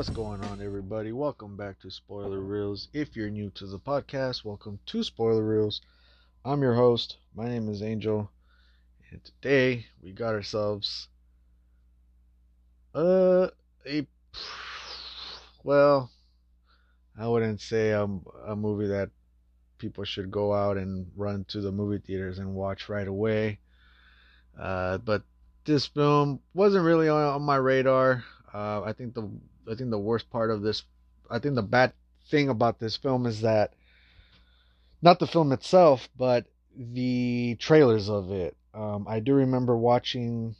What's going on, everybody? Welcome back to Spoiler Reels. If you're new to the podcast, welcome to Spoiler Reels. I'm your host. My name is Angel, and today we got ourselves uh a well, I wouldn't say a, a movie that people should go out and run to the movie theaters and watch right away. Uh, but this film wasn't really on, on my radar. Uh, I think the I think the worst part of this, I think the bad thing about this film is that not the film itself, but the trailers of it. Um, I do remember watching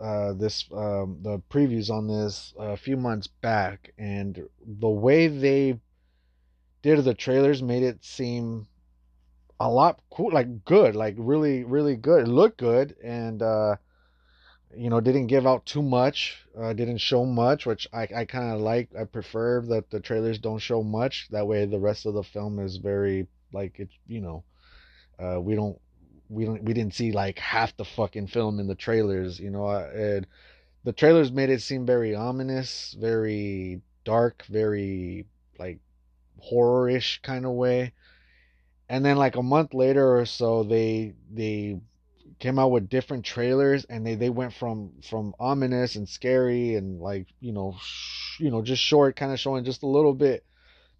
uh, this um, the previews on this a few months back, and the way they did the trailers made it seem a lot cool, like good, like really, really good. It looked good, and uh, you know, didn't give out too much, uh, didn't show much, which I, I kind of like. I prefer that the trailers don't show much. That way, the rest of the film is very like it. You know, uh, we don't, we don't, we didn't see like half the fucking film in the trailers. You know, and the trailers made it seem very ominous, very dark, very like horror-ish kind of way. And then like a month later or so, they they came out with different trailers and they, they went from from ominous and scary and like you know sh- you know just short kind of showing just a little bit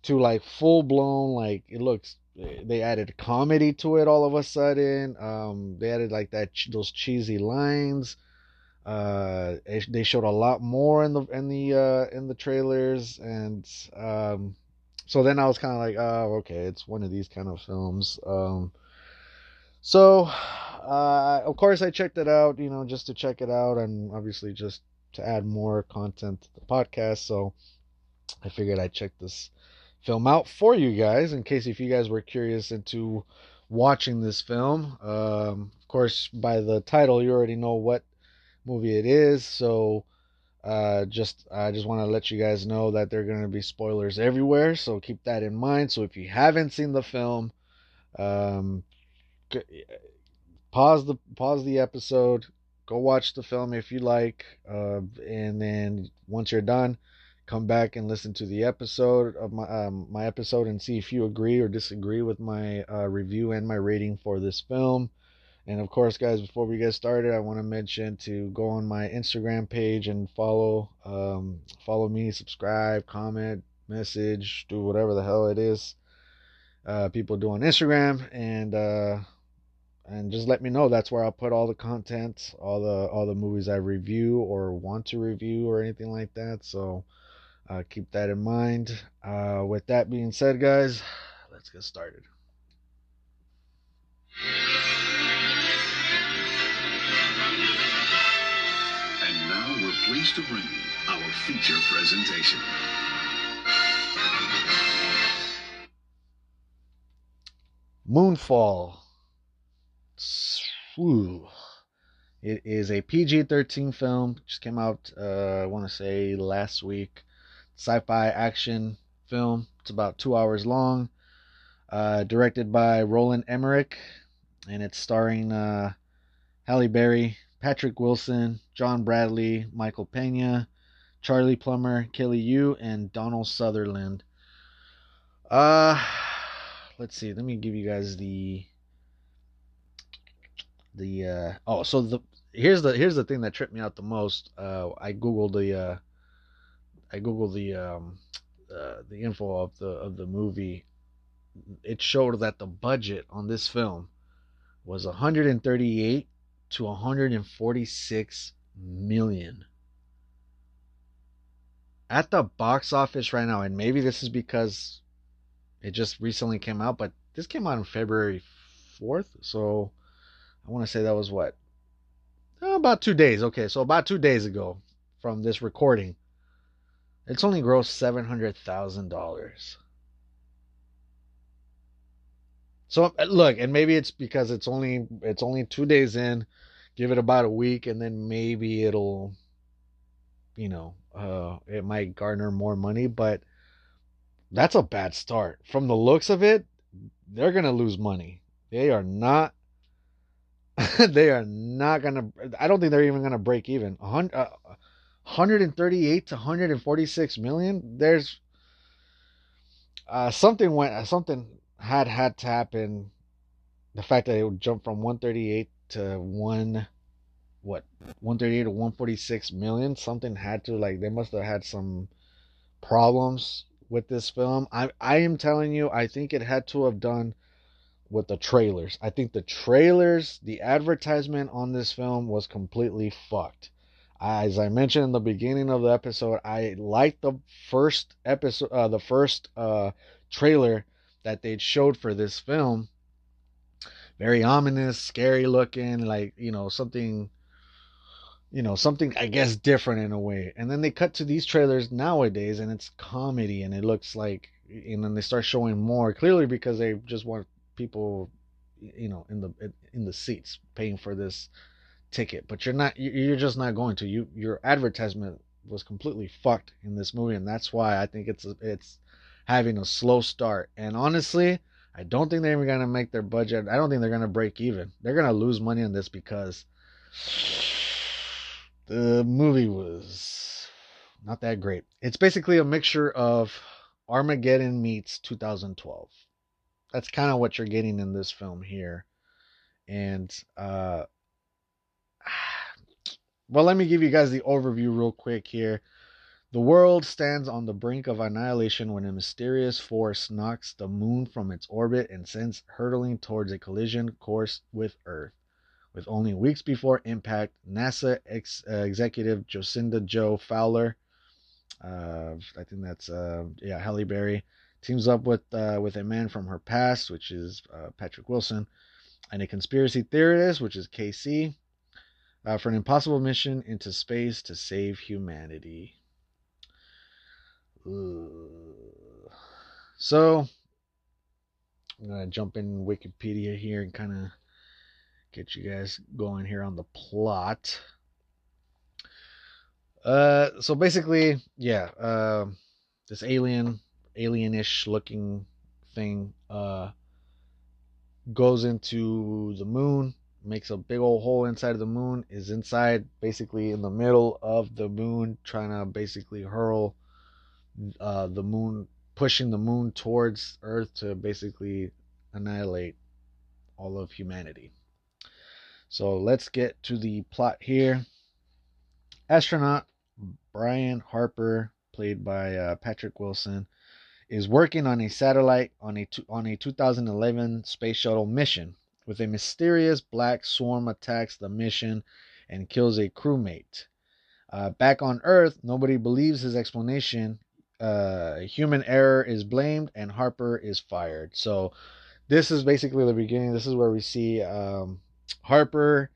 to like full blown like it looks they added comedy to it all of a sudden. Um they added like that those cheesy lines. Uh they showed a lot more in the in the uh in the trailers and um so then i was kind of like oh okay it's one of these kind of films. Um so uh, of course, I checked it out, you know, just to check it out, and obviously just to add more content to the podcast. So I figured I'd check this film out for you guys in case if you guys were curious into watching this film. Um, of course, by the title, you already know what movie it is. So uh, just I just want to let you guys know that there are going to be spoilers everywhere. So keep that in mind. So if you haven't seen the film, um, pause the pause the episode, go watch the film if you like, uh, and then once you're done, come back and listen to the episode of my um, my episode and see if you agree or disagree with my uh, review and my rating for this film. And of course, guys, before we get started, I want to mention to go on my Instagram page and follow um, follow me, subscribe, comment, message, do whatever the hell it is uh, people do on Instagram, and uh, and just let me know. That's where I'll put all the content, all the all the movies I review or want to review or anything like that. So uh, keep that in mind. Uh, with that being said, guys, let's get started. And now we're pleased to bring you our feature presentation. Moonfall. Ooh. It is a PG 13 film. Just came out, uh, I want to say last week. Sci fi action film. It's about two hours long. Uh, directed by Roland Emmerich. And it's starring uh, Halle Berry, Patrick Wilson, John Bradley, Michael Pena, Charlie Plummer, Kelly Yu, and Donald Sutherland. Uh, let's see. Let me give you guys the the uh oh so the here's the here's the thing that tripped me out the most. Uh i googled the uh i googled the um uh, the info of the of the movie. It showed that the budget on this film was 138 to 146 million. At the box office right now and maybe this is because it just recently came out but this came out on february 4th so I want to say that was what? Oh, about two days. Okay, so about two days ago from this recording. It's only grossed seven hundred thousand dollars. So uh, look, and maybe it's because it's only it's only two days in. Give it about a week, and then maybe it'll, you know, uh, it might garner more money. But that's a bad start. From the looks of it, they're gonna lose money. They are not they are not gonna. I don't think they're even gonna break even. Uh, 138 to 146 million. There's uh, something went something had had to happen. The fact that it would jump from 138 to one what 138 to 146 million something had to like they must have had some problems with this film i i am telling you i think it had to have done with the trailers. I think the trailers the advertisement on this film was completely fucked. As i mentioned in the beginning of the episode i liked the first episode uh, the first uh trailer that they showed for this film. Very ominous scary looking like you know something you know something i guess different in a way. And then they cut to these trailers nowadays and it's comedy and it looks like and then they start showing more clearly because they just want people you know in the in the seats paying for this ticket but you're not you're just not going to you your advertisement was completely fucked in this movie and that's why i think it's it's having a slow start and honestly i don't think they're even to make their budget i don't think they're to break even they're to lose money on this because the movie was not that great. It's basically a mixture of Armageddon meets 2012. That's kind of what you're getting in this film here. And uh well, let me give you guys the overview real quick here. The world stands on the brink of annihilation when a mysterious force knocks the moon from its orbit and sends hurtling towards a collision course with Earth. With only weeks before impact, NASA ex, uh, executive Jocinda Jo Fowler, uh, I think that's uh, yeah Halle Berry, teams up with uh, with a man from her past, which is uh, Patrick Wilson, and a conspiracy theorist, which is KC, uh, for an impossible mission into space to save humanity. Ugh. So I'm gonna jump in Wikipedia here and kind of get you guys going here on the plot. Uh, so basically, yeah, uh, this alien, alienish looking thing, uh, goes into the moon, makes a big old hole inside of the moon, is inside basically in the middle of the moon, trying to basically hurl uh, the moon, pushing the moon towards Earth to basically annihilate all of humanity. So let's get to the plot here. Astronaut Brian Harper, played by uh, Patrick Wilson, is working on a satellite on a on a 2011 space shuttle mission. With a mysterious black swarm attacks the mission and kills a crewmate. Uh, back on Earth, nobody believes his explanation. Uh, human error is blamed, and Harper is fired. So, this is basically the beginning. This is where we see um, Harper,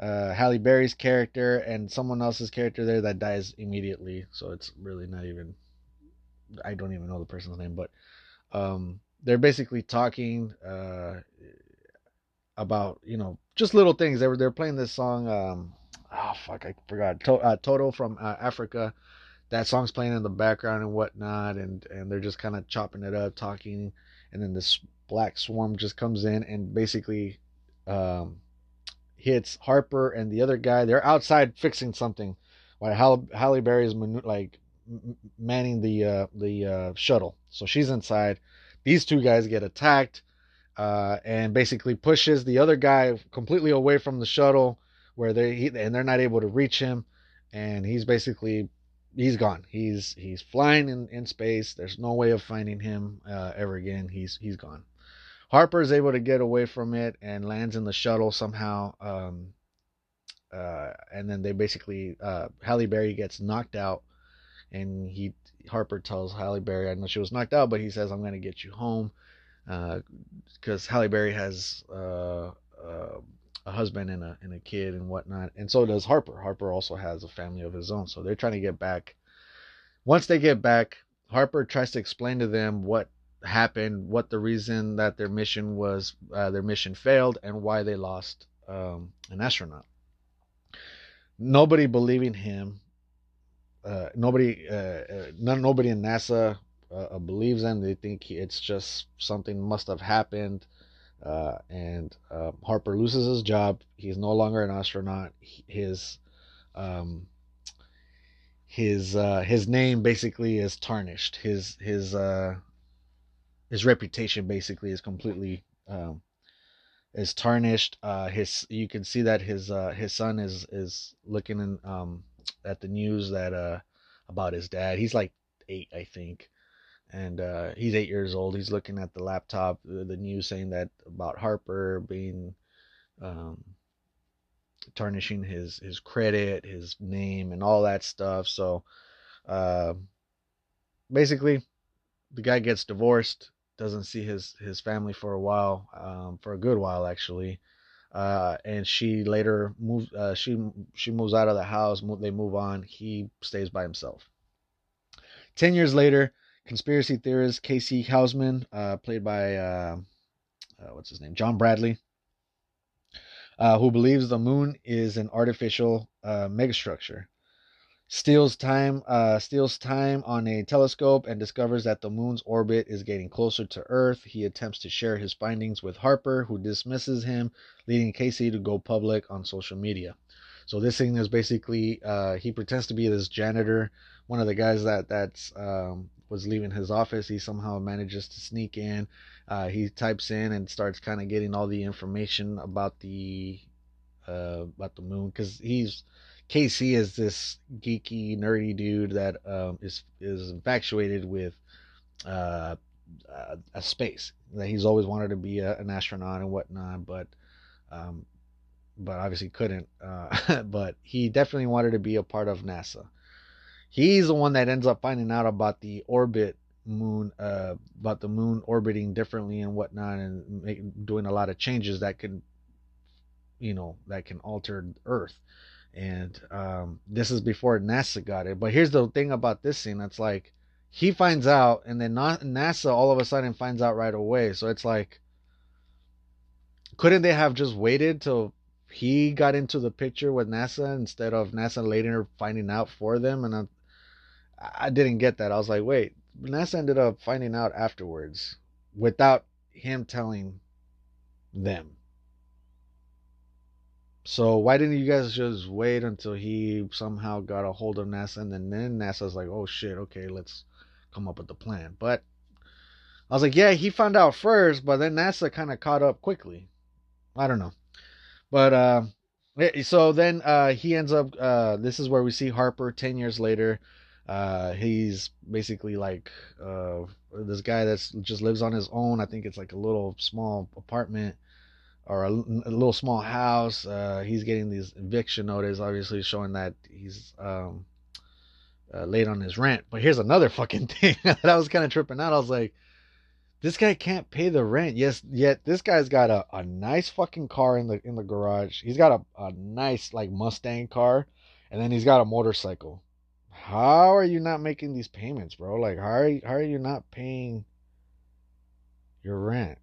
uh, Halle Berry's character, and someone else's character there that dies immediately. So it's really not even. I don't even know the person's name, but um, they're basically talking uh, about you know just little things. They were they're playing this song. Um, oh fuck, I forgot. To, uh, Toto from uh, Africa. That song's playing in the background and whatnot, and and they're just kind of chopping it up, talking, and then this black swarm just comes in and basically um, hits Harper and the other guy. They're outside fixing something. While Halle, Halle Berry is like manning the uh, the uh, shuttle, so she's inside. These two guys get attacked, uh, and basically pushes the other guy completely away from the shuttle, where they he, and they're not able to reach him, and he's basically he's gone. He's he's flying in, in space. There's no way of finding him uh, ever again. He's he's gone. Harper is able to get away from it and lands in the shuttle somehow. Um, uh, and then they basically uh, Halle Berry gets knocked out, and he Harper tells Halle Berry, I know she was knocked out, but he says I'm going to get you home because uh, Halle Berry has uh, uh, a husband and a and a kid and whatnot, and so does Harper. Harper also has a family of his own, so they're trying to get back. Once they get back, Harper tries to explain to them what happened, what the reason that their mission was, uh, their mission failed, and why they lost um, an astronaut. Nobody believing him. Uh, nobody, uh, uh none, nobody in NASA uh, uh, believes him. They think it's just something must have happened. and Harper loses his job. He's no longer an astronaut. His um, his his name basically is tarnished. His his his reputation basically is completely um, is tarnished. His you can see that his his son is is looking in, um, at the news that uh, about his dad. He's like eight, I think, and uh, he's eight years old. He's looking at the laptop, the, news saying that about Harper being um, tarnishing his his credit, his name, and all that stuff. So, uh, basically, the guy gets divorced, doesn't see his his family for a while, um, for a good while actually. Uh, and she later moves. Uh, she she moves out of the house. Move, they move on. He stays by himself. Ten years later, conspiracy theorist Casey Houseman, uh, played by uh, uh, what's his name, John Bradley, uh, who believes the moon is an artificial megastructure. Steals time, uh, steals time on a telescope and discovers that the moon's orbit is getting closer to Earth. He attempts to share his findings with Harper, who dismisses him, leading Casey to go public on social media. So this thing is basically uh, he pretends to be this janitor, one of the guys that that's um, was leaving his office. He somehow manages to sneak in, uh, he types in and starts kind of getting all the information about the uh, about the moon because he's KC is this geeky nerdy dude that um, is is infatuated with uh, uh, a space that he's always wanted to be a, an astronaut and whatnot, but um, but obviously couldn't. Uh, but he definitely wanted to be a part of NASA. He's the one that ends up finding out about the orbit moon uh, about the moon orbiting differently and whatnot and make, doing a lot of changes that can you know that can alter earth and um, this is before nasa got it but here's the thing about this scene it's like he finds out and then nasa all of a sudden finds out right away. So it's like couldn't they have just waited till he got into the picture with nasa instead of nasa later finding out for them? And I, I didn't get that. I was like wait NASA ended up finding out afterwards without him telling them. So why didn't you guys just wait until he somehow got a hold of NASA and then, then NASA's like, oh shit, okay, let's come up with the plan. But I was like, yeah, he found out first, but then NASA kind of caught up quickly. I don't know. But uh so then uh he ends up uh this is where we see Harper 10 years later uh, he's basically like uh, this guy that's just lives on his own. I think it's like a little small apartment or a, a little small house. Uh, he's getting these eviction notice, obviously showing that he's um, uh, late on his rent. But here's another fucking thing that I was kind of tripping out. I was like, this guy can't pay the rent. Yes, yet this guy's got a, a nice fucking car in the in the garage. He's got a, a nice like Mustang car, and then he's got a motorcycle how are you not making these payments, bro? Like, how are how are you not paying your rent?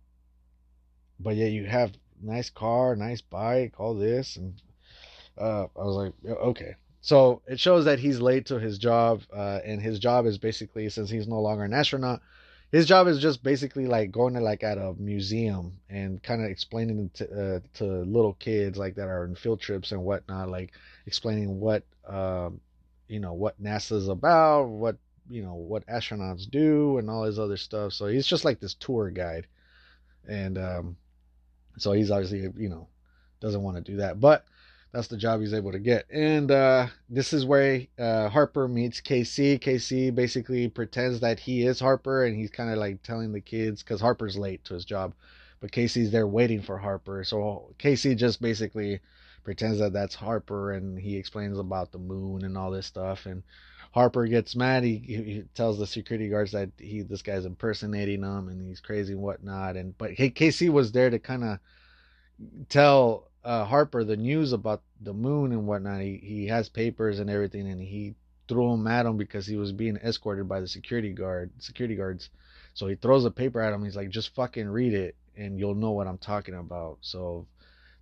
But yet you have nice car, nice bike, all this, and uh, I was like, okay. So it shows that he's late to his job, uh, and his job is basically since he's no longer an astronaut, his job is just basically like going to like at a museum and kind of explaining to uh, to little kids like that are in field trips and whatnot, like explaining what um, you know what NASA's about, what you know what astronauts do, and all his other stuff. So he's just like this tour guide, and um, so he's obviously you know doesn't want to do that, but that's the job he's able to get. And uh, this is where uh, Harper meets KC. KC basically pretends that he is Harper, and he's kind of like telling the kids because Harper's late to his job, but Casey's there waiting for Harper. So Casey just basically pretends that that's Harper and he explains about the moon and all this stuff and Harper gets mad. He, he tells the security guards that he this guy's impersonating him and he's crazy and whatnot. And but KC was there to kind of tell uh, Harper the news about the moon and whatnot. He he has papers and everything, and he threw him at him because he was being escorted by the security guard security guards. So he throws a paper at him. He's like, just fucking read it, and you'll know what I'm talking about. So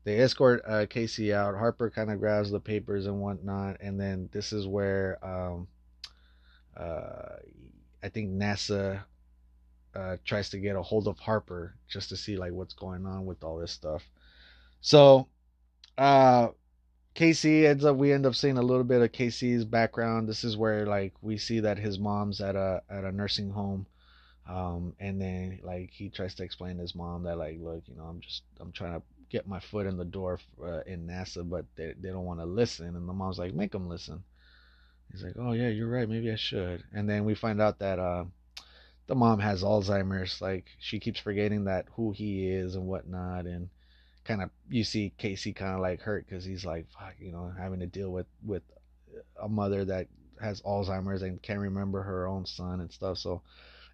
they escort uh, Casey out. Harper kind of grabs the papers and whatnot, and then this is where um, uh, I think NASA uh, tries to get a hold of Harper just to see like what's going on with all this stuff. So uh, Casey ends up we end up seeing a little bit of Casey's background. This is where like we see that his mom's at a at a nursing home. Um, and then like he tries to explain to his mom that like look you know i'm just i'm trying to get my foot in the door uh, in nasa but they, they don't want to listen and the mom's like make them listen he's like oh yeah you're right maybe i should and then we find out that uh, the mom has alzheimer's like she keeps forgetting that who he is and whatnot and kind of you see casey kind of like hurt because he's like fuck you know having to deal with with a mother that has alzheimer's and can't remember her own son and stuff so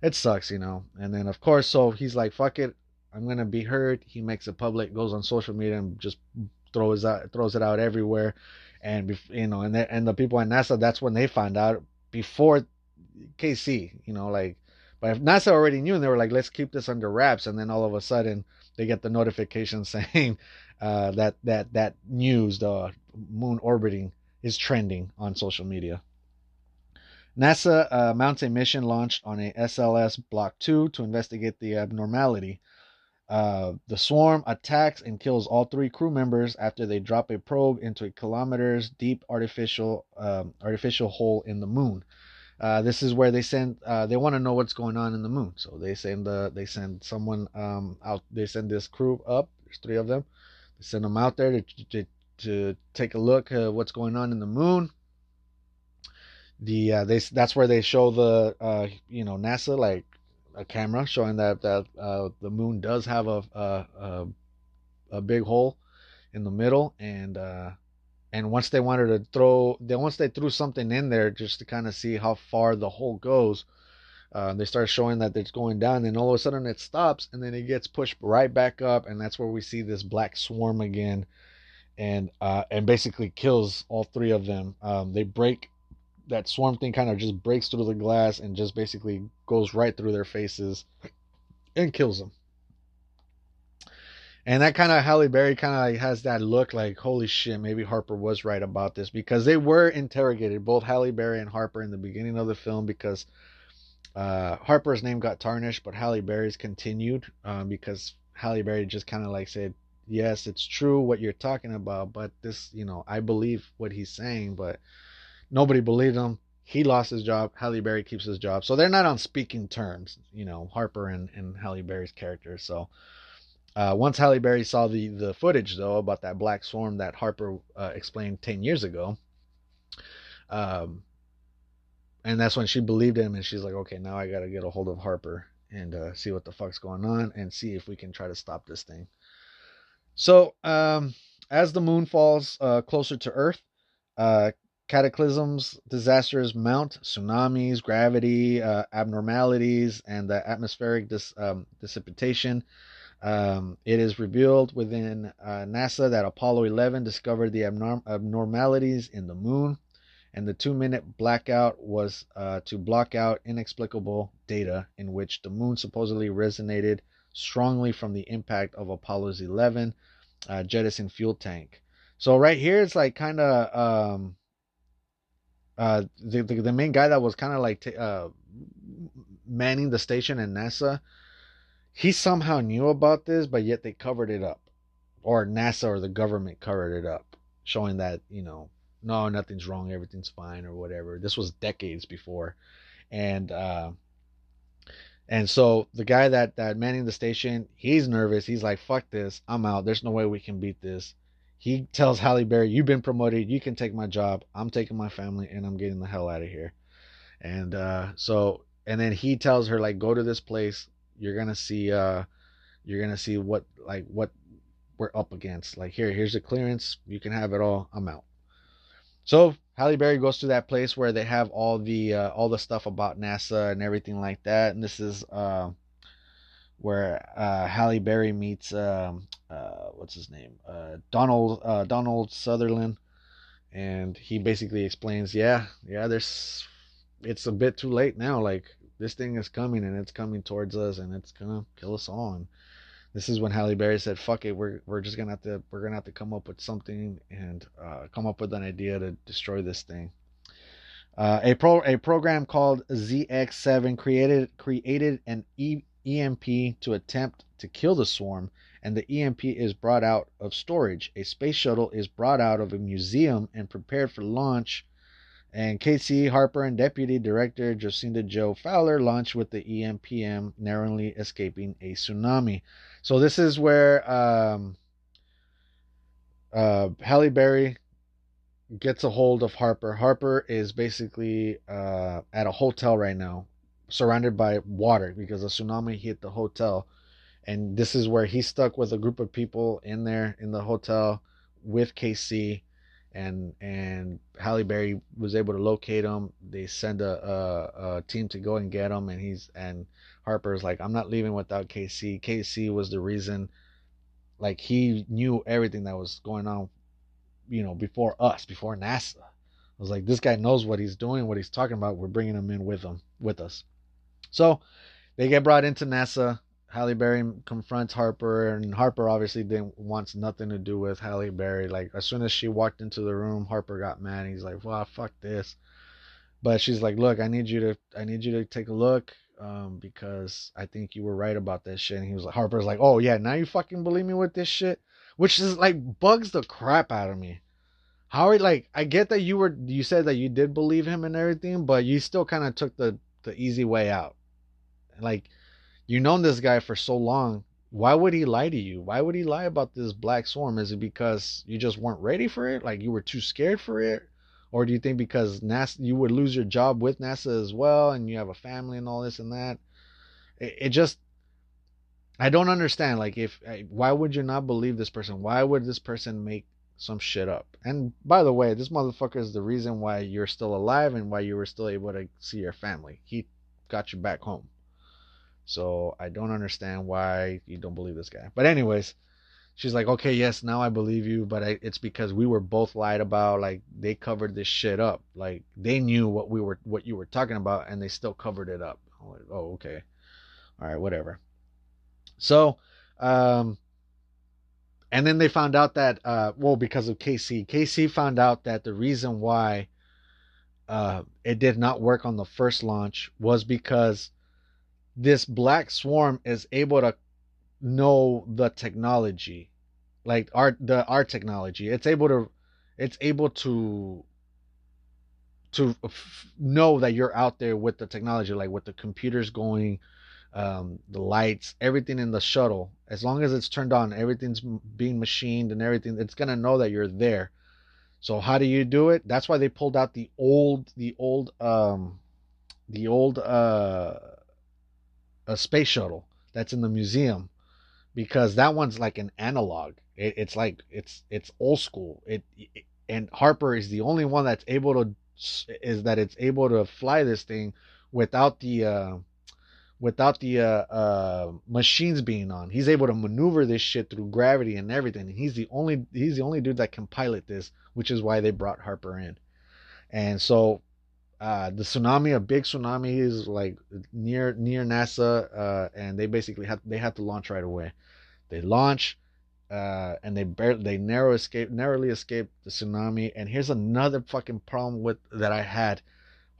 it sucks, you know. And then of course, so he's like, "Fuck it, I'm gonna be heard." He makes it public, goes on social media, and just throws out throws it out everywhere. And you know, and the, and the people at NASA, that's when they find out before KC, you know, like. But if NASA already knew, and they were like, "Let's keep this under wraps," and then all of a sudden they get the notification saying uh, that that that news, the moon orbiting, is trending on social media. NASA uh, mounts a mission launched on a SLS Block 2 to investigate the abnormality. Uh, the swarm attacks and kills all three crew members after they drop a probe into a kilometers deep artificial um, artificial hole in the moon. Uh, this is where they send. Uh, they want to know what's going on in the moon, so they send the they send someone um, out. They send this crew up. There's three of them. They send them out there to to, to take a look at what's going on in the moon the uh, they that's where they show the uh, you know NASA like a camera showing that that uh, the moon does have a, a a, a big hole in the middle and uh, and once they wanted to throw they once they threw something in there just to kind of see how far the hole goes uh, they start showing that it's going down and all of a sudden it stops and then it gets pushed right back up and that's where we see this black swarm again and uh, and basically kills all three of them. Um, they break that swarm thing kind of just breaks through the glass and just basically goes right through their faces and kills them. And that kind of Halle Berry kind of has that look like, holy shit, maybe Harper was right about this because they were interrogated, both Halle Berry and Harper, in the beginning of the film because uh, Harper's name got tarnished, but Halle Berry's continued um, because Halle Berry just kind of like said, yes, it's true what you're talking about, but this, you know, I believe what he's saying, but Nobody believed him. He lost his job. Halle Berry keeps his job. So they're not on speaking terms, you know, Harper and, and Halle Berry's character. So uh, once Halle Berry saw the, the footage, though, about that black swarm that Harper uh, explained 10 years ago, um, and that's when she believed him and she's like, okay, now I got to get a hold of Harper and uh, see what the fuck's going on and see if we can try to stop this thing. So, um, as the moon falls uh, closer to Earth, uh, cataclysms, disasters mount, tsunamis, gravity, uh, abnormalities, and the atmospheric dis, um, dissipation. Um, it is revealed within uh, NASA that Apollo 11 discovered the abnorm- abnormalities in the moon, and the two minute blackout was uh, to block out inexplicable data in which the moon supposedly resonated strongly from the impact of Apollo's 11 uh, jettison fuel tank. So, right here, it's like kind of. Um, uh, the, the, the main guy that was kind of like t- uh, manning the station in NASA, he somehow knew about this, but yet they covered it up, or NASA or the government covered it up, showing that you know, no, nothing's wrong, everything's fine, or whatever. This was decades before, and uh, and so the guy that that manning the station, he's nervous. He's like, "Fuck this, I'm out. There's no way we can beat this." He tells Halle Berry, "You've been promoted. You can take my job. I'm taking my family, and I'm getting the hell out of here." And uh, so, and then he tells her like, "Go to this place. You're gonna see. Uh, you're gonna see what like what we're up against. Like here, here's the clearance. You can have it all. I'm out." So Halle Berry goes to that place where they have all the uh, all the stuff about NASA and everything like that. And this is uh, where uh, Halle Berry meets um, uh, what's his name, uh, Donald uh, Donald Sutherland, and he basically explains, yeah, yeah, there's, it's a bit too late now. Like this thing is coming and it's coming towards us and it's gonna kill us all. And this is when Halle Berry said, "Fuck it, we're we're just gonna have to we're gonna have to come up with something and uh, come up with an idea to destroy this thing." Uh, a pro a program called ZX7 created created an e, EMP to attempt to kill the swarm and the EMP is brought out of storage. A space shuttle is brought out of a museum and prepared for launch. And Casey Harper and Deputy Director Jocinda Jo Fowler launch with the EMPM, narrowly escaping a tsunami. So this is where um, uh, Halle Berry gets a hold of Harper. Harper is basically uh, at a hotel right now, surrounded by water because a tsunami hit the hotel. And this is where he stuck with a group of people in there in the hotel with KC. And and Halle Berry was able to locate him. They send a, a, a team to go and get him, and he's and Harper's like, I'm not leaving without KC. KC was the reason, like he knew everything that was going on you know, before us, before NASA. I was like, this guy knows what he's doing, what he's talking about. We're bringing him in with him, with us. So they get brought into NASA. Halle Berry confronts Harper, and Harper obviously didn't wants nothing to do with Halle Berry. Like as soon as she walked into the room, Harper got mad. He's like, "Well, fuck this." But she's like, "Look, I need you to, I need you to take a look, um, because I think you were right about this shit." And he was like, Harper's like, "Oh yeah, now you fucking believe me with this shit." which is like bugs the crap out of me. How are like I get that you were you said that you did believe him and everything, but you still kind of took the the easy way out. Like you've known this guy for so long, why would he lie to you? Why would he lie about this black swarm? Is it because you just weren't ready for it? Like you were too scared for it? Or do you think because NASA you would lose your job with NASA as well and you have a family and all this and that? It, it just I don't understand. Like, if why would you not believe this person? Why would this person make some shit up? And by the way, this motherfucker is the reason why you're still alive and why you were still able to see your family. He got you back home. So I don't understand why you don't believe this guy. But anyways, she's like, okay, yes, now I believe you, but I, it's because we were both lied about. Like they covered this shit up. Like they knew what we were, what you were talking about, and they still covered it up. Like, oh, okay, all right, whatever. So, um, and then they found out that, uh, well, because of KC, KC found out that the reason why uh, it did not work on the first launch was because this black swarm is able to know the technology, like our the our technology. It's able to, it's able to to f- know that you're out there with the technology, like with the computers going, um, the lights, everything in the shuttle. As long as it's turned on, everything's being machined and everything. It's gonna know that you're there. So how do you do it? That's why they pulled out the old, the old, um, the old uh, a space shuttle that's in the museum, because that one's like an analog. It, it's like it's it's old school. It, it and Harper is the only one that's able to is that it's able to fly this thing without the uh, without the uh, uh, machines being on. He's able to maneuver this shit through gravity and everything. He's the only he's the only dude that can pilot this, which is why they brought Harper in. And so uh, the tsunami, a big tsunami, is like near near NASA, uh, and they basically had they had to launch right away. They launch, uh, and they barely they narrow escape narrowly escaped the tsunami. And here's another fucking problem with that I had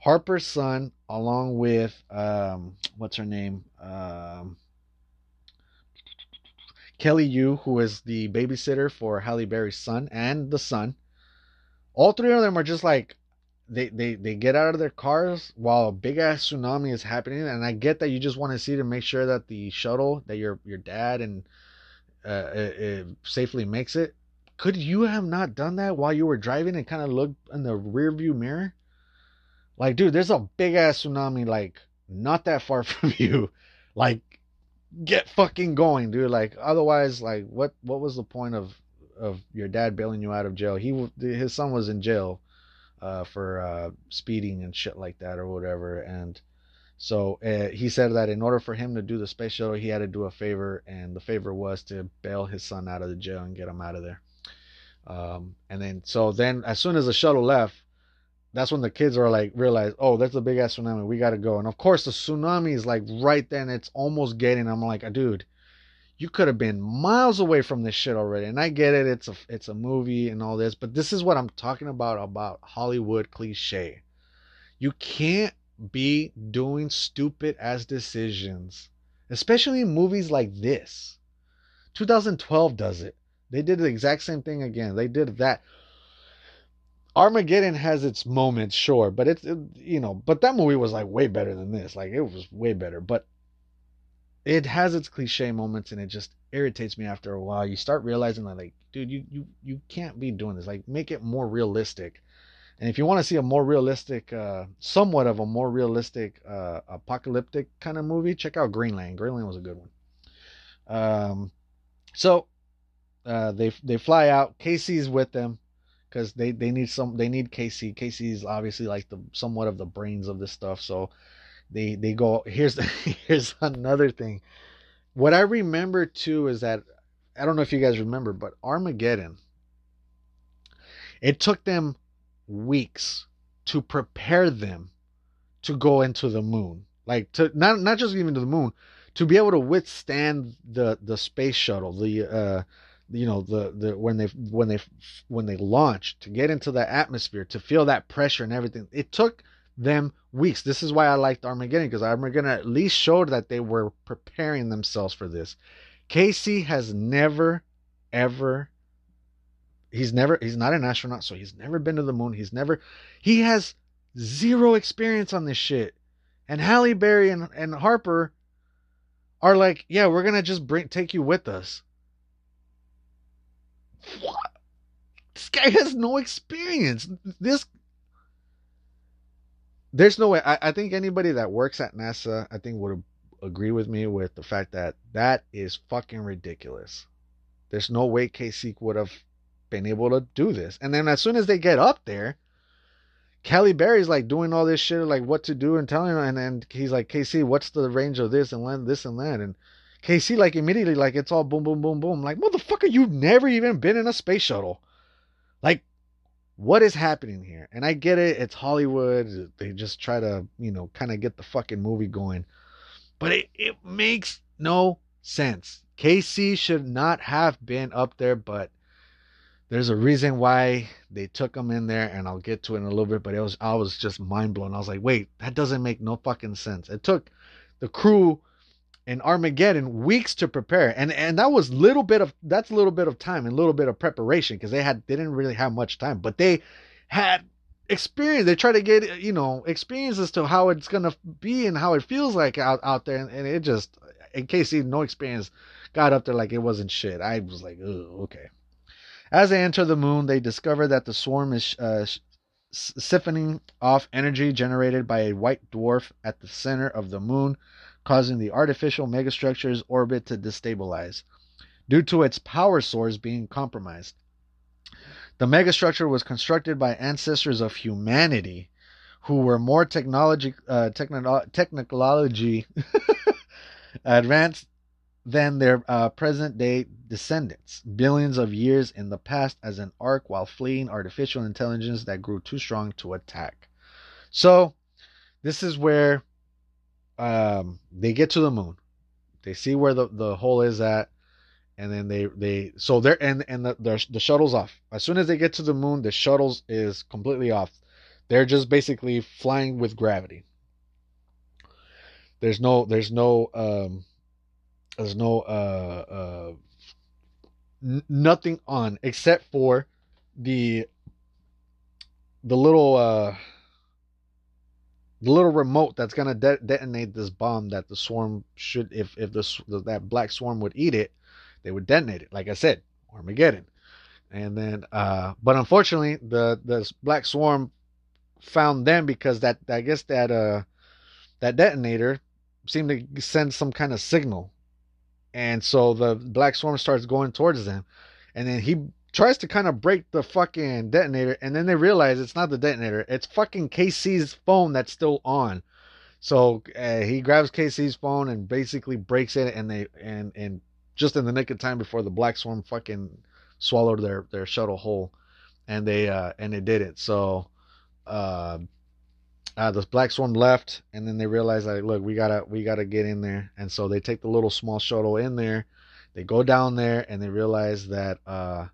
Harper's son, along with um, what's her name, um, Kelly Yu, who is the babysitter for Halle Berry's son and the son. All three of them are just like they they they get out of their cars while a big ass tsunami is happening, and I get that you just want to see to make sure that the shuttle that your your dad and uh, it, it safely makes it. Could you have not done that while you were driving and kind of look in the rear view mirror? Like, dude, there's a big ass tsunami like not that far from you. Like, get fucking going, dude. Like, otherwise, like, what what was the point of of your dad bailing you out of jail? He his son was in jail uh, for uh, speeding and shit like that or whatever, and so uh, he said that in order for him to do the space shuttle, he had to do a favor, and the favor was to bail his son out of the jail and get him out of there. Um, and then so then as soon as the shuttle left that's when the kids are like realize, oh, that's a big ass tsunami. We gotta go. And of course, the tsunami is like right then. It's almost getting. I'm like, dude, you could have been miles away from this shit already. And I get it. It's a it's a movie and all this, but this is what I'm talking about about Hollywood cliche. You can't be doing stupid ass decisions, especially in movies like this. 2012 does it. They did the exact same thing again. They did that. Armageddon has its moments, sure, but it's it, you know, but that movie was like way better than this. Like it was way better, but it has its cliche moments and it just irritates me after a while. You start realizing that like, dude, you you you can't be doing this. Like make it more realistic. And if you want to see a more realistic, uh, somewhat of a more realistic uh, apocalyptic kind of movie, check out Greenland. Greenland was a good one. Um, so uh, they they fly out. Casey's with them because they they need some. They need Casey. Casey's obviously like the somewhat of the brains of this stuff. So they they go. Here's here's another thing. What I remember too is that I don't know if you guys remember, but Armageddon. It took them weeks to prepare them to go into the moon. Like to not not just even to the moon, to be able to withstand the the space shuttle, the uh you know the the when they when they when they launched to get into the atmosphere to feel that pressure and everything it took them weeks. This is why i liked armageddon because armageddon at least showed that they were preparing themselves for this. Casey has never ever he's never he's not an astronaut so he's never been to the moon. He's never he has zero experience on this shit. And halle berry and, and harper are like yeah we're gonna just bring take you with us what this guy has no experience this there's no way I, I think anybody that works at nasa i think would agree with me with the fact that that is fucking ridiculous there's no way casey would have been able to do this. And then as soon as they get up there, Halle Berry's like doing all this shit, like what to do and telling him, and then he's like, KC, what's the range of this and land this and that? And KC like immediately like it's all boom, boom, boom, boom. Like motherfucker, you've never even been in a space shuttle. Like, what is happening here? And I get it, it's Hollywood. They just try to, you know, kind of get the fucking movie going. But it, it makes no sense. KC should not have been up there, but there's a reason why they took him in there, and I'll get to it in a little bit. But it was I was just mind blown. I was like, wait, that doesn't make no fucking sense. It took the crew in Armageddon weeks to prepare, and and that was little bit of that's a little bit of time and a little bit of preparation because they had they didn't really have much time, but they had experience. They try to get you know experience as to how it's gonna be and how it feels like out out there, and, and it just in case he no experience got up there like it wasn't shit. I was like, okay. As they enter the moon, they discover that the swarm is uh, siphoning off energy generated by a white dwarf at the center of the moon, causing the artificial megastructure's orbit to destabilize, due to its power source being compromised. The megastructure was constructed by ancestors of humanity who were more technology, uh, techno- technology advanced than their uh, present day descendants, billions of years in the past as an ark while fleeing artificial intelligence that grew too strong to attack. So, this is where um, they get to the moon. They see where the, the hole is at, and then they they so they're and and the, the shuttle's off. As soon as they get to the moon, the shuttles is completely off. They're just basically flying with gravity. There's no there's no um there's no uh, uh, n- nothing on except for the the little uh, the little remote that's gonna de- detonate this bomb that the swarm should if if the that black swarm would eat it, they would detonate it. Like I said, Armageddon. And then, uh, but unfortunately, the the black swarm found them because that I guess that uh that detonator seemed to send some kind of signal and so the black swarm starts going towards them. And then he tries to kind of break the fucking detonator. And then they realize it's not the detonator, it's fucking KC's phone that's still on. So uh, he grabs KC's phone and basically breaks it. And they, and, and just in the nick of time before the black swarm fucking swallowed their, their shuttle whole. And they, uh, and they did it. So, uh, uh, the black swarm left and then they realize like look we gotta we gotta get in there and so they take the little small shuttle in there they go down there and they realize that uh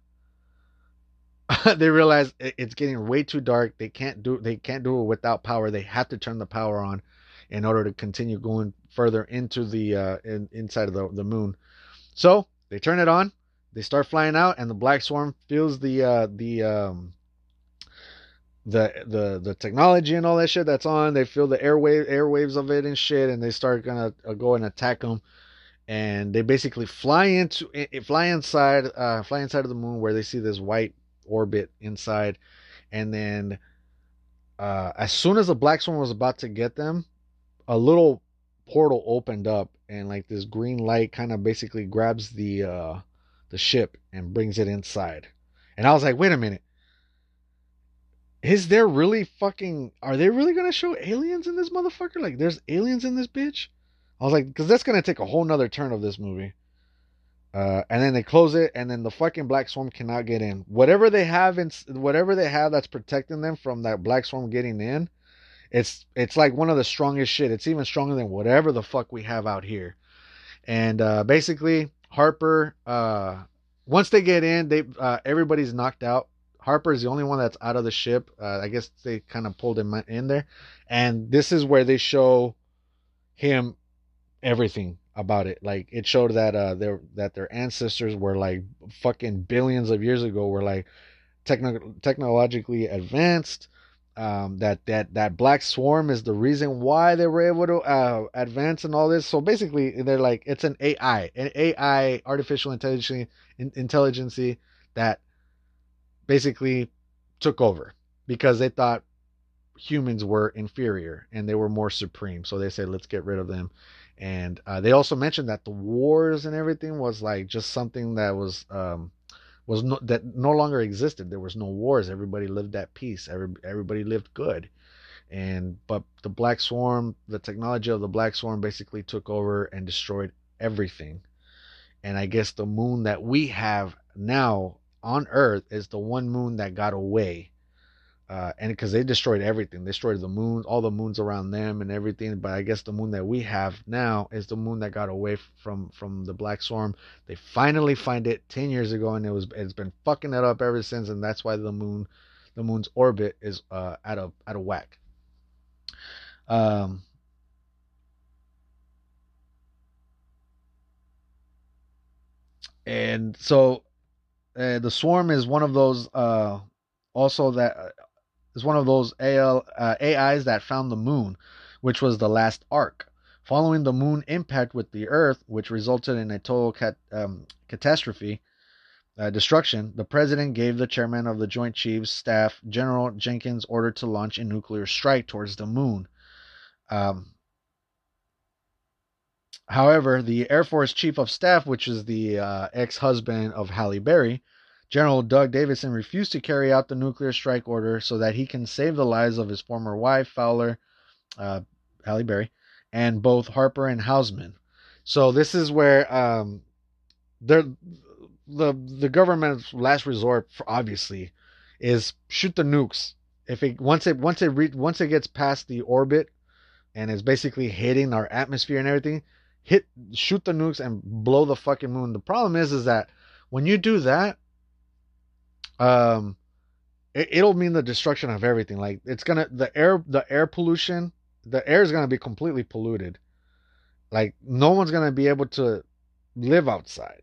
they realize it's getting way too dark they can't do they can't do it without power they have to turn the power on in order to continue going further into the uh in, inside of the, the moon so They turn it on. They start flying out, and the black swarm feels the uh, the um, the the the technology and all that shit that's on. They feel the airwave airwaves of it and shit, and they start gonna uh, go and attack them. And they basically fly into fly inside uh, fly inside of the moon where they see this white orbit inside, and then uh, as soon as the black swarm was about to get them, a little portal opened up, and like this green light kind of basically grabs the uh, the ship and brings it inside. And I was like, wait a minute. Is there really fucking are they really gonna show aliens in this motherfucker? Like there's aliens in this bitch? I was like, because that's gonna take a whole nother turn of this movie. Uh, and then they close it, and then the fucking black swarm cannot get in. Whatever they have in, whatever they have that's protecting them from that black swarm getting in, it's it's like one of the strongest shit. It's even stronger than whatever the fuck we have out here. And uh, basically, Harper, uh, once they get in, they uh, everybody's knocked out. Harper is the only one that's out of the ship. Uh, I guess they kind of pulled him in there, and this is where they show him everything about it. Like it showed that uh their that their ancestors were like fucking billions of years ago were like techno- technologically advanced. Um, that that that black swarm is the reason why they were able to uh, advance and all this. So basically, they're like it's an AI, an AI, artificial intelligence, intelligence that basically took over because they thought humans were inferior and they were more supreme. So they said, let's get rid of them and uh, they also mentioned that the wars and everything was like just something that was um, was no, that no longer existed. There was no wars. Everybody lived at peace. Every, everybody lived good. And but the Black Swarm, the technology of the Black Swarm, basically took over and destroyed everything. And I guess the moon that we have now on Earth is the one moon that got away uh, and because they destroyed everything, they destroyed the moon, all the moons around them, and everything. But I guess the moon that we have now is the moon that got away from from the black swarm. They finally find it ten years ago, and it was it's been fucking it up ever since, and that's why the moon, the moon's orbit is uh, out of out of whack. Um. And so, uh, the swarm is one of those uh, also that is one of those AL, uh, AIs that found the moon, which was the last ark. Following the moon impact with the Earth, which resulted in a total cat, um, catastrophe, uh, destruction, the president gave the chairman of the Joint Chiefs Staff, General Jenkins, order to launch a nuclear strike towards the moon. Um, however, the Air Force Chief of Staff, which is the uh, ex husband of Halle Berry, General Doug Davidson refused to carry out the nuclear strike order so that he can save the lives of his former wife, Fowler, uh, Halle Berry, and both Harper and Houseman. So this is where um, the the government's last resort, obviously, is shoot the nukes. If it once it once it re, once it gets past the orbit and is basically hitting our atmosphere and everything, hit shoot the nukes and blow the fucking moon. The problem is is that when you do that, um it, it'll mean the destruction of everything. Like it's gonna the air the air pollution the air is gonna be completely polluted. Like no one's gonna be able to live outside.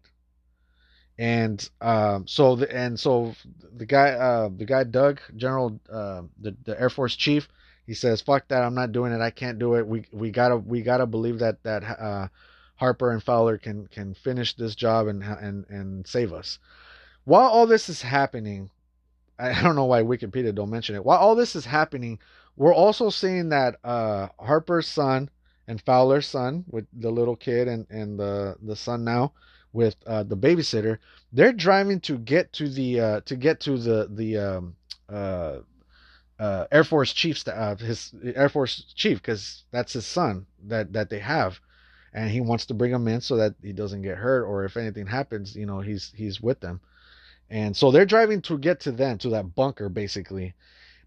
And um so the and so the guy uh the guy doug general uh the, the air force chief he says fuck that i'm not doing it. I can't do it. We we gotta we gotta believe that that uh harper and fowler can can finish this job and and and save us while all this is happening, I don't know why Wikipedia don't mention it. While all this is happening, we're also seeing that uh, Harper's son and Fowler's son, with the little kid and, and the the son now with uh, the babysitter, they're driving to get to the uh, to get to the the um, uh, uh, Air Force chief, uh, his Air Force chief, because that's his son that that they have, and he wants to bring him in so that he doesn't get hurt, or if anything happens, you know, he's he's with them. And so they're driving to get to them, to that bunker, basically.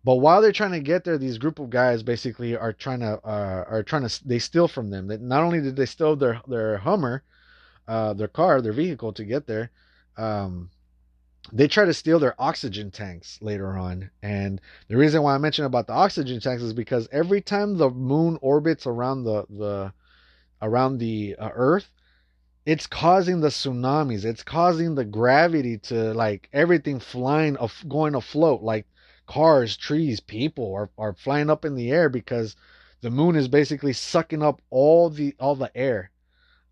But while they're trying to get there, these group of guys basically are trying to uh, are trying to they steal from them. That not only did they steal their their Hummer, uh, their car, their vehicle to get there, um, they try to steal their oxygen tanks later on. And the reason why I mentioned about the oxygen tanks is because every time the moon orbits around the the around the uh, Earth, it's causing the tsunamis. It's causing the gravity to like everything flying, of going afloat, like cars, trees, people are, are flying up in the air because the moon is basically sucking up all the all the air,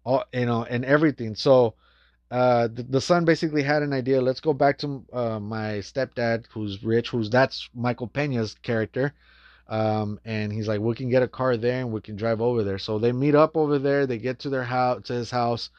all you know, and everything. So uh, the, the son basically had an idea. Let's go back to uh, my stepdad, who's rich, who's that's Michael Pena's character. Um, and he's like, we can get a car there and we can drive over there. So they meet up over there. They get to their house, to his house.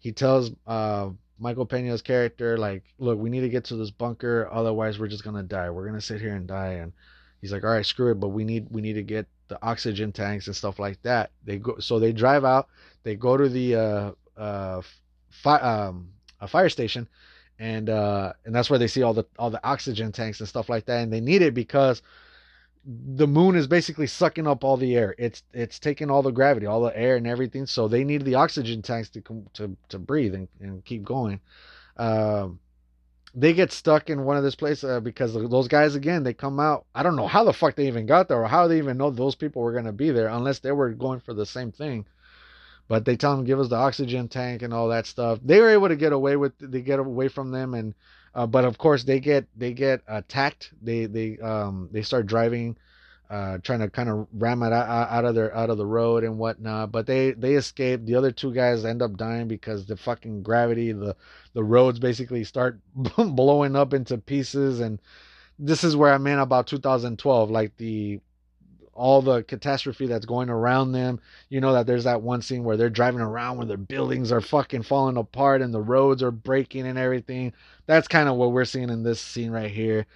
He tells uh, Michael Pena's character, like, look, we need to get to this bunker, otherwise we're just gonna die. We're gonna sit here and die. And he's like, all right, screw it, but we need we need to get the oxygen tanks and stuff like that. They go, so they drive out. They go to the uh, uh, fi- um, a fire station, and uh, and that's where they see all the all the oxygen tanks and stuff like that. And they need it because the moon is basically sucking up all the air. It's it's taking all the gravity, all the air and everything. So they need the oxygen tanks to to to breathe and, and keep going. Um, they get stuck in one of this place uh, because those guys again they come out. I don't know how the fuck they even got there or how they even know those people were gonna be there unless they were going for the same thing. But they tell them give us the oxygen tank and all that stuff. They were able to get away with they get away from them and uh, but of course, they get they get attacked. They they um they start driving, uh, trying to kind of ram it out, out of their out of the road and whatnot. But they they escape. The other two guys end up dying because the fucking gravity, the the roads basically start blowing up into pieces. And this is where I'm in about 2012. Like the all the catastrophe that's going around them. You know that there's that one scene where they're driving around where their buildings are fucking falling apart and the roads are breaking and everything. That's kind of what we're seeing in this scene right here.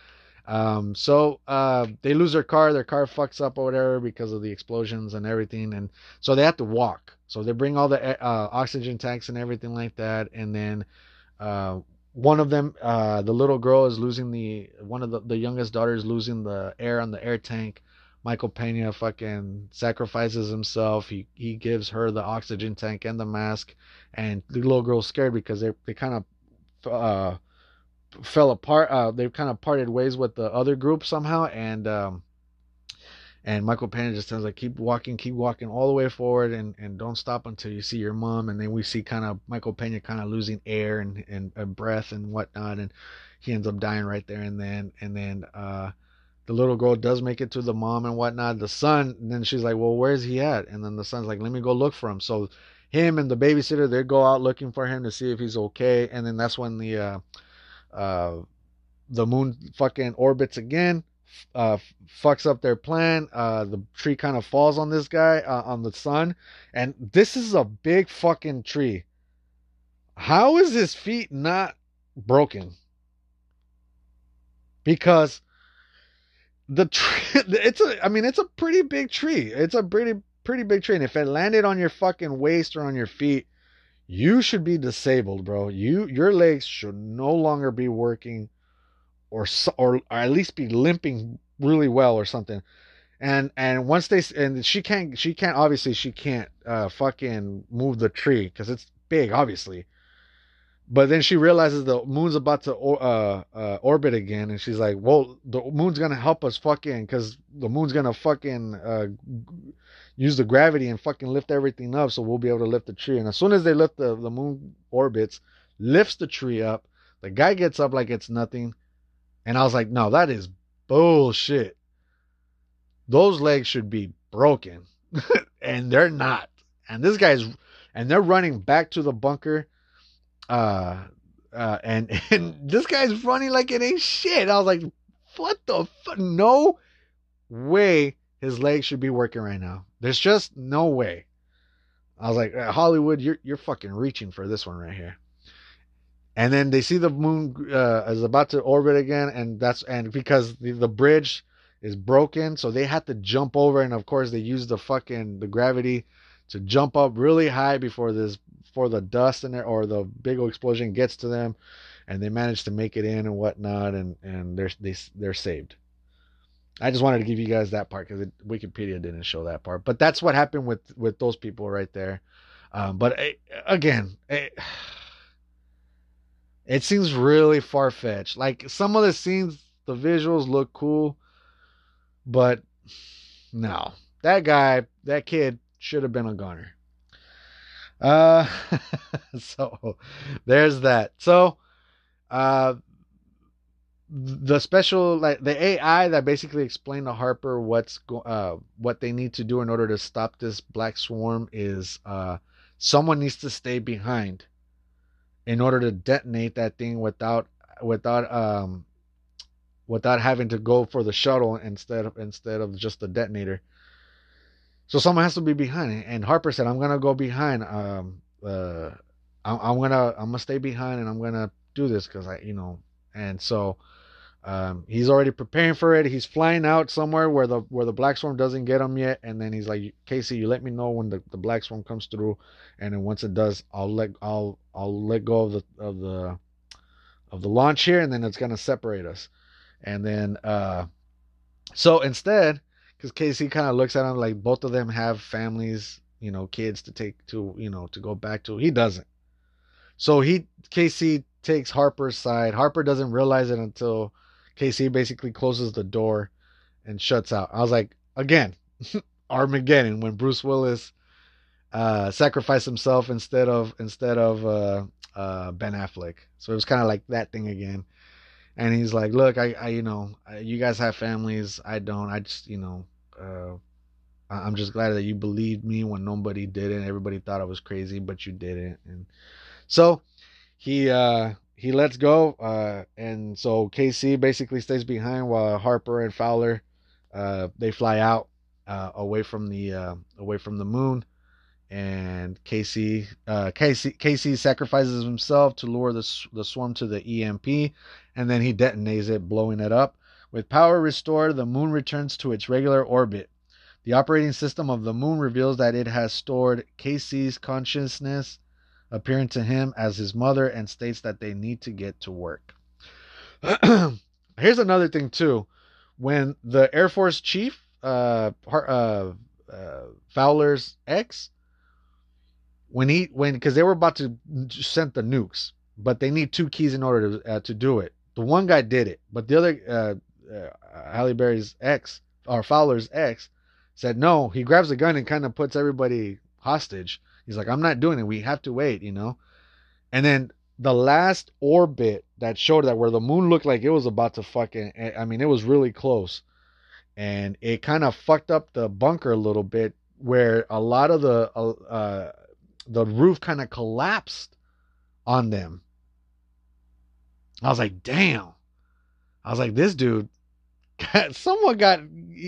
Um, so uh, they lose their car, their car fucks up or whatever because of the explosions and everything, and so they have to walk. So they bring all the uh, oxygen tanks and everything like that, and then uh, one of them, uh, the little girl is losing the one of the the youngest daughter is losing the air on the air tank. Michael Pena fucking sacrifices himself. He he gives her the oxygen tank and the mask, and the little girl's scared because they they kind of uh, fell apart. Uh, they kind of parted ways with the other group somehow, and um, and Michael Pena just tells like keep walking, keep walking all the way forward, and and don't stop until you see your mom. And then we see kind of Michael Pena kind of losing air and, and and breath and whatnot, and he ends up dying right there and then. And then uh, the little girl does make it to the mom and whatnot. The son, and then she's like, well, where's he at? And then the son's like, let me go look for him. So him and the babysitter they go out looking for him to see if he's okay. And then that's when the uh, uh, the moon fucking orbits again. Uh, fucks up their plan. Uh, the tree kind of falls on this guy uh, on the son, and this is a big fucking tree. How is his feet not broken? Because the tree it's a i mean it's a pretty big tree. It's a pretty pretty big tree. And if it landed on your fucking waist or on your feet you should be disabled bro. You your legs should no longer be working or or, or at least be limping really well or something. And and once they and she can't she can't obviously she can't uh fucking move the tree because it's big obviously but then she realizes the moon's about to uh, uh, orbit again, and she's like, "Well, the moon's gonna help us fucking, cause the moon's gonna fucking uh, use the gravity and fucking lift everything up, so we'll be able to lift the tree." And as soon as they lift the the moon orbits, lifts the tree up. The guy gets up like it's nothing, and I was like, "No, that is bullshit. Those legs should be broken, and they're not. And this guy's, and they're running back to the bunker." Uh, uh, and and this guy's running like it ain't shit. I was like, what the fuck? No way his legs should be working right now. There's just no way. I was like, uh, Hollywood, you're you're fucking reaching for this one right here. And then they see the moon uh, is about to orbit again, and that's and because the, the bridge is broken, so they had to jump over, and of course they use the fucking the gravity to jump up really high before this before the dust in there or the big old explosion gets to them, and they manage to make it in and whatnot, and and they're they, they're saved. I just wanted to give you guys that part because Wikipedia didn't show that part, but that's what happened with with those people right there. Um, but eh, again, it, eh, it seems really far fetched. Like some of the scenes, the visuals look cool, but no, that guy, that kid should have been a goner. Uh, so there's that. So, uh, the special like the AI that basically explained to Harper what's go- uh what they need to do in order to stop this black swarm is uh someone needs to stay behind in order to detonate that thing without without um without having to go for the shuttle instead of instead of just the detonator. So someone has to be behind, and Harper said, "I'm gonna go behind. Um, uh, I'm, I'm gonna I'm gonna stay behind, and I'm gonna do this because I, you know." And so, um, he's already preparing for it. He's flying out somewhere where the where the black swarm doesn't get him yet, and then he's like, "Casey, you let me know when the, the black swarm comes through, and then once it does, I'll let I'll I'll let go of the of the of the launch here, and then it's gonna separate us." And then, uh, so instead, because Casey kind of looks at him like both of them have families, you know, kids to take to, you know, to go back to. He doesn't. So he Casey takes Harper's side. Harper doesn't realize it until Casey basically closes the door and shuts out. I was like, again, Armageddon when Bruce Willis uh, sacrificed himself instead of instead of uh, uh, Ben Affleck. So it was kind of like that thing again and he's like, "Look, I, I you know, you guys have families. I don't. I just, you know, uh, I'm just glad that you believed me when nobody did it. Everybody thought I was crazy, but you didn't." And so he uh, he lets go, uh, and so KC basically stays behind while Harper and Fowler uh, they fly out uh, away from the uh, away from the moon and Casey uh, Casey Casey sacrifices himself to lure the the swarm to the EMP, and then he detonates it, blowing it up. With power restored, the moon returns to its regular orbit. The operating system of the moon reveals that it has stored Casey's consciousness, appearing to him as his mother, and states that they need to get to work. Here's another thing too, when the Air Force chief, uh, uh, uh Fowler's ex when he when because they were about to send the nukes, but they need two keys in order to uh, to do it. The one guy did it, but the other uh, uh, Halle Berry's ex or Fowler's ex said no. He grabs a gun and kind of puts everybody hostage. He's like, I'm not doing it. We have to wait, you know. And then the last orbit that showed that where the moon looked like it was about to fucking I mean it was really close. And it kind of fucked up the bunker a little bit where a lot of the uh, uh the roof kind of collapsed on them. I was like, damn. I was like, this dude somewhat got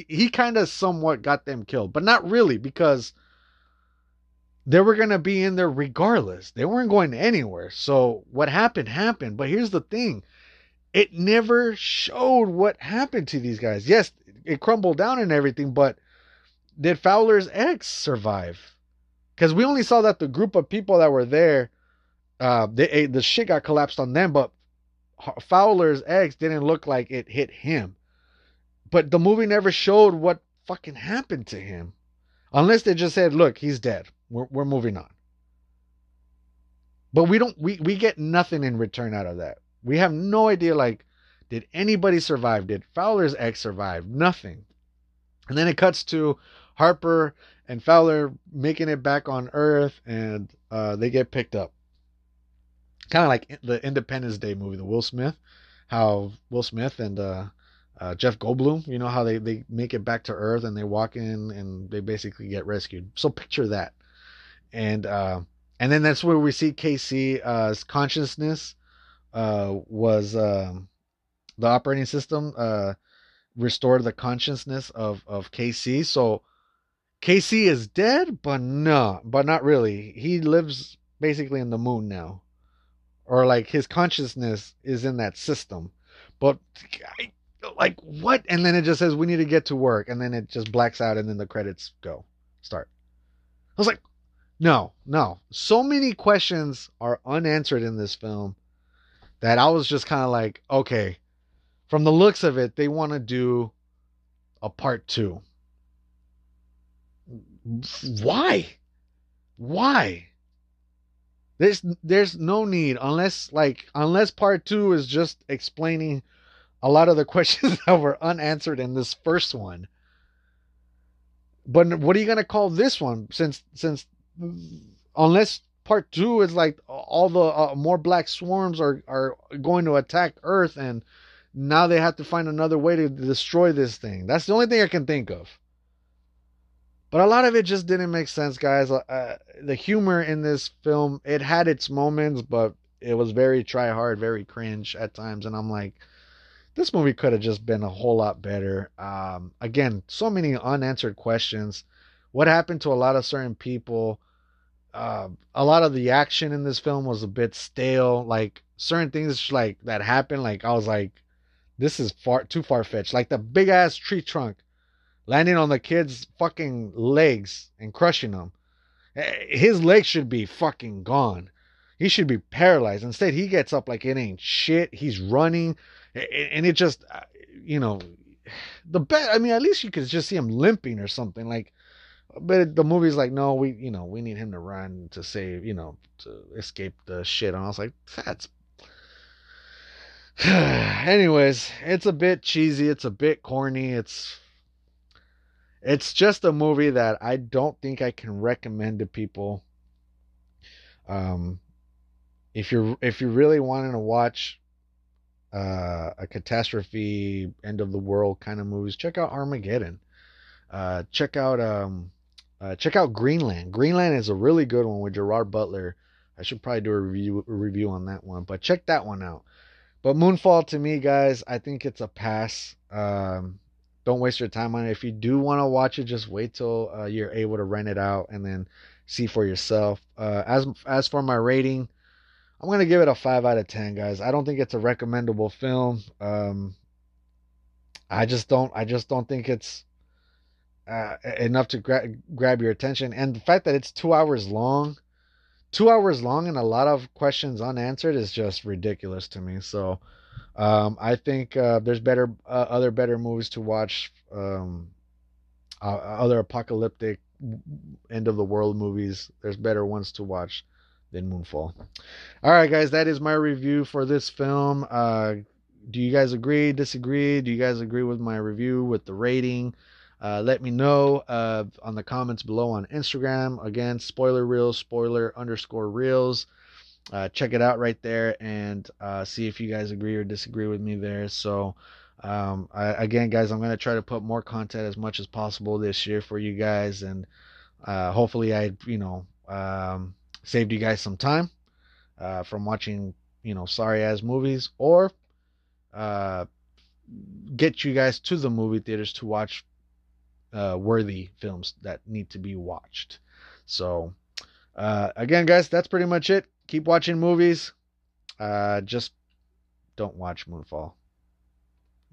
he kind of somewhat got them killed, but not really because they were going to be in there regardless. They weren't going anywhere. So what happened happened, but here's the thing. It never showed what happened to these guys. Yes, it crumbled down and everything, but did Fowler's ex survive? Because we only saw that the group of people that were there, uh, they, the shit got collapsed on them, but Fowler's ex didn't look like it hit him. But the movie never showed what fucking happened to him, unless they just said, "Look, he's dead. We're we're moving on." But we don't we we get nothing in return out of that. We have no idea like did anybody survive? Did Fowler's ex survive? Nothing. And then it cuts to Harper and Fowler making it back on Earth, and uh, they get picked up. Kind of like the Independence Day movie, the Will Smith, how Will Smith and uh, uh, Jeff Goldblum, you know how they, they make it back to Earth and they walk in and they basically get rescued. So picture that, and uh, and then that's where we see Casey's uh, consciousness uh, was um, the operating system uh, restored the consciousness of of Casey. So Casey is dead, but no, but not really. He lives basically in the moon now, or like his consciousness is in that system. But like what? And then it just says we need to get to work, and then it just blacks out, and then the credits go start. I was like, no, no. So many questions are unanswered in this film that I was just kind of like, okay, from the looks of it, they want to do a part two why? Why? There's there's no need unless like unless part two is just explaining a lot of the questions that were unanswered in this first one. But what are you gonna call this one? Since since unless part two is like all the uh, more black swarms are are going to attack Earth, and now they have to find another way to destroy this thing. That's the only thing I can think of. But a lot of it just didn't make sense, guys. Uh, the humor in this film it had its moments, but it was very try hard, very cringe at times, and I'm like. This movie could have just been a whole lot better. Um, again, so many unanswered questions. What happened to a lot of certain people? uh, a lot of the action in this film was a bit stale. Like certain things like that happened, like I was like, this is far too far fetched. Like the big ass tree trunk landing on the kid's fucking legs and crushing them. Eh, his legs should be fucking gone. He should be paralyzed. Instead, he gets up like it ain't shit. He's running, and it just, uh, you know, the best. I mean, at least you could just see him limping or something. Like but the movie's like, no, we, you know, we need him to run to save, you know, to escape the shit. And I was like, that's. Anyways, it's a bit cheesy. It's a bit corny. It's. It's just a movie that I don't think I can recommend to people. Um, if you're if you're really wanting to watch uh, a catastrophe, end of the world kind of movies, check out Armageddon. Uh, check out um, uh, check out Greenland. Greenland is a really good one with Gerard Butler. I should probably do a review a review on that one, but check that one out. But Moonfall to me, guys, I think it's a pass. Um, don't waste your time on it. If you do want to watch it, just wait till uh, you're able to rent it out and then see for yourself. Uh, as as for my rating, I'm gonna give it a five out of ten, guys. I don't think it's a recommendable film. Um, I just don't. I just don't think it's uh, enough to gra- grab your attention. And the fact that it's two hours long, two hours long, and a lot of questions unanswered is just ridiculous to me. So um, I think uh, there's better, uh, other better movies to watch. Um, uh, other apocalyptic end of the world movies. There's better ones to watch than Moonfall. All right, guys, that is my review for this film. Uh, do you guys agree? Disagree? Do you guys agree with my review with the rating? Uh, let me know uh, on the comments below on Instagram. Again, spoiler reels, spoiler underscore reels. Uh, check it out right there and uh, see if you guys agree or disagree with me there. So, um, I, again, guys, I'm going to try to put more content as much as possible this year for you guys. And uh, hopefully, I, you know, um, saved you guys some time uh, from watching, you know, sorry ass movies or get you guys to the movie theaters to watch uh, worthy films that need to be watched. So, uh, again, guys, that's pretty much it. Keep watching movies. Uh, just don't watch Moonfall.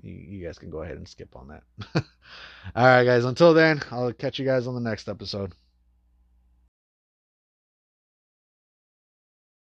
You, you guys can go ahead and skip on that. All right, guys. Until then, I'll catch you guys on the next episode.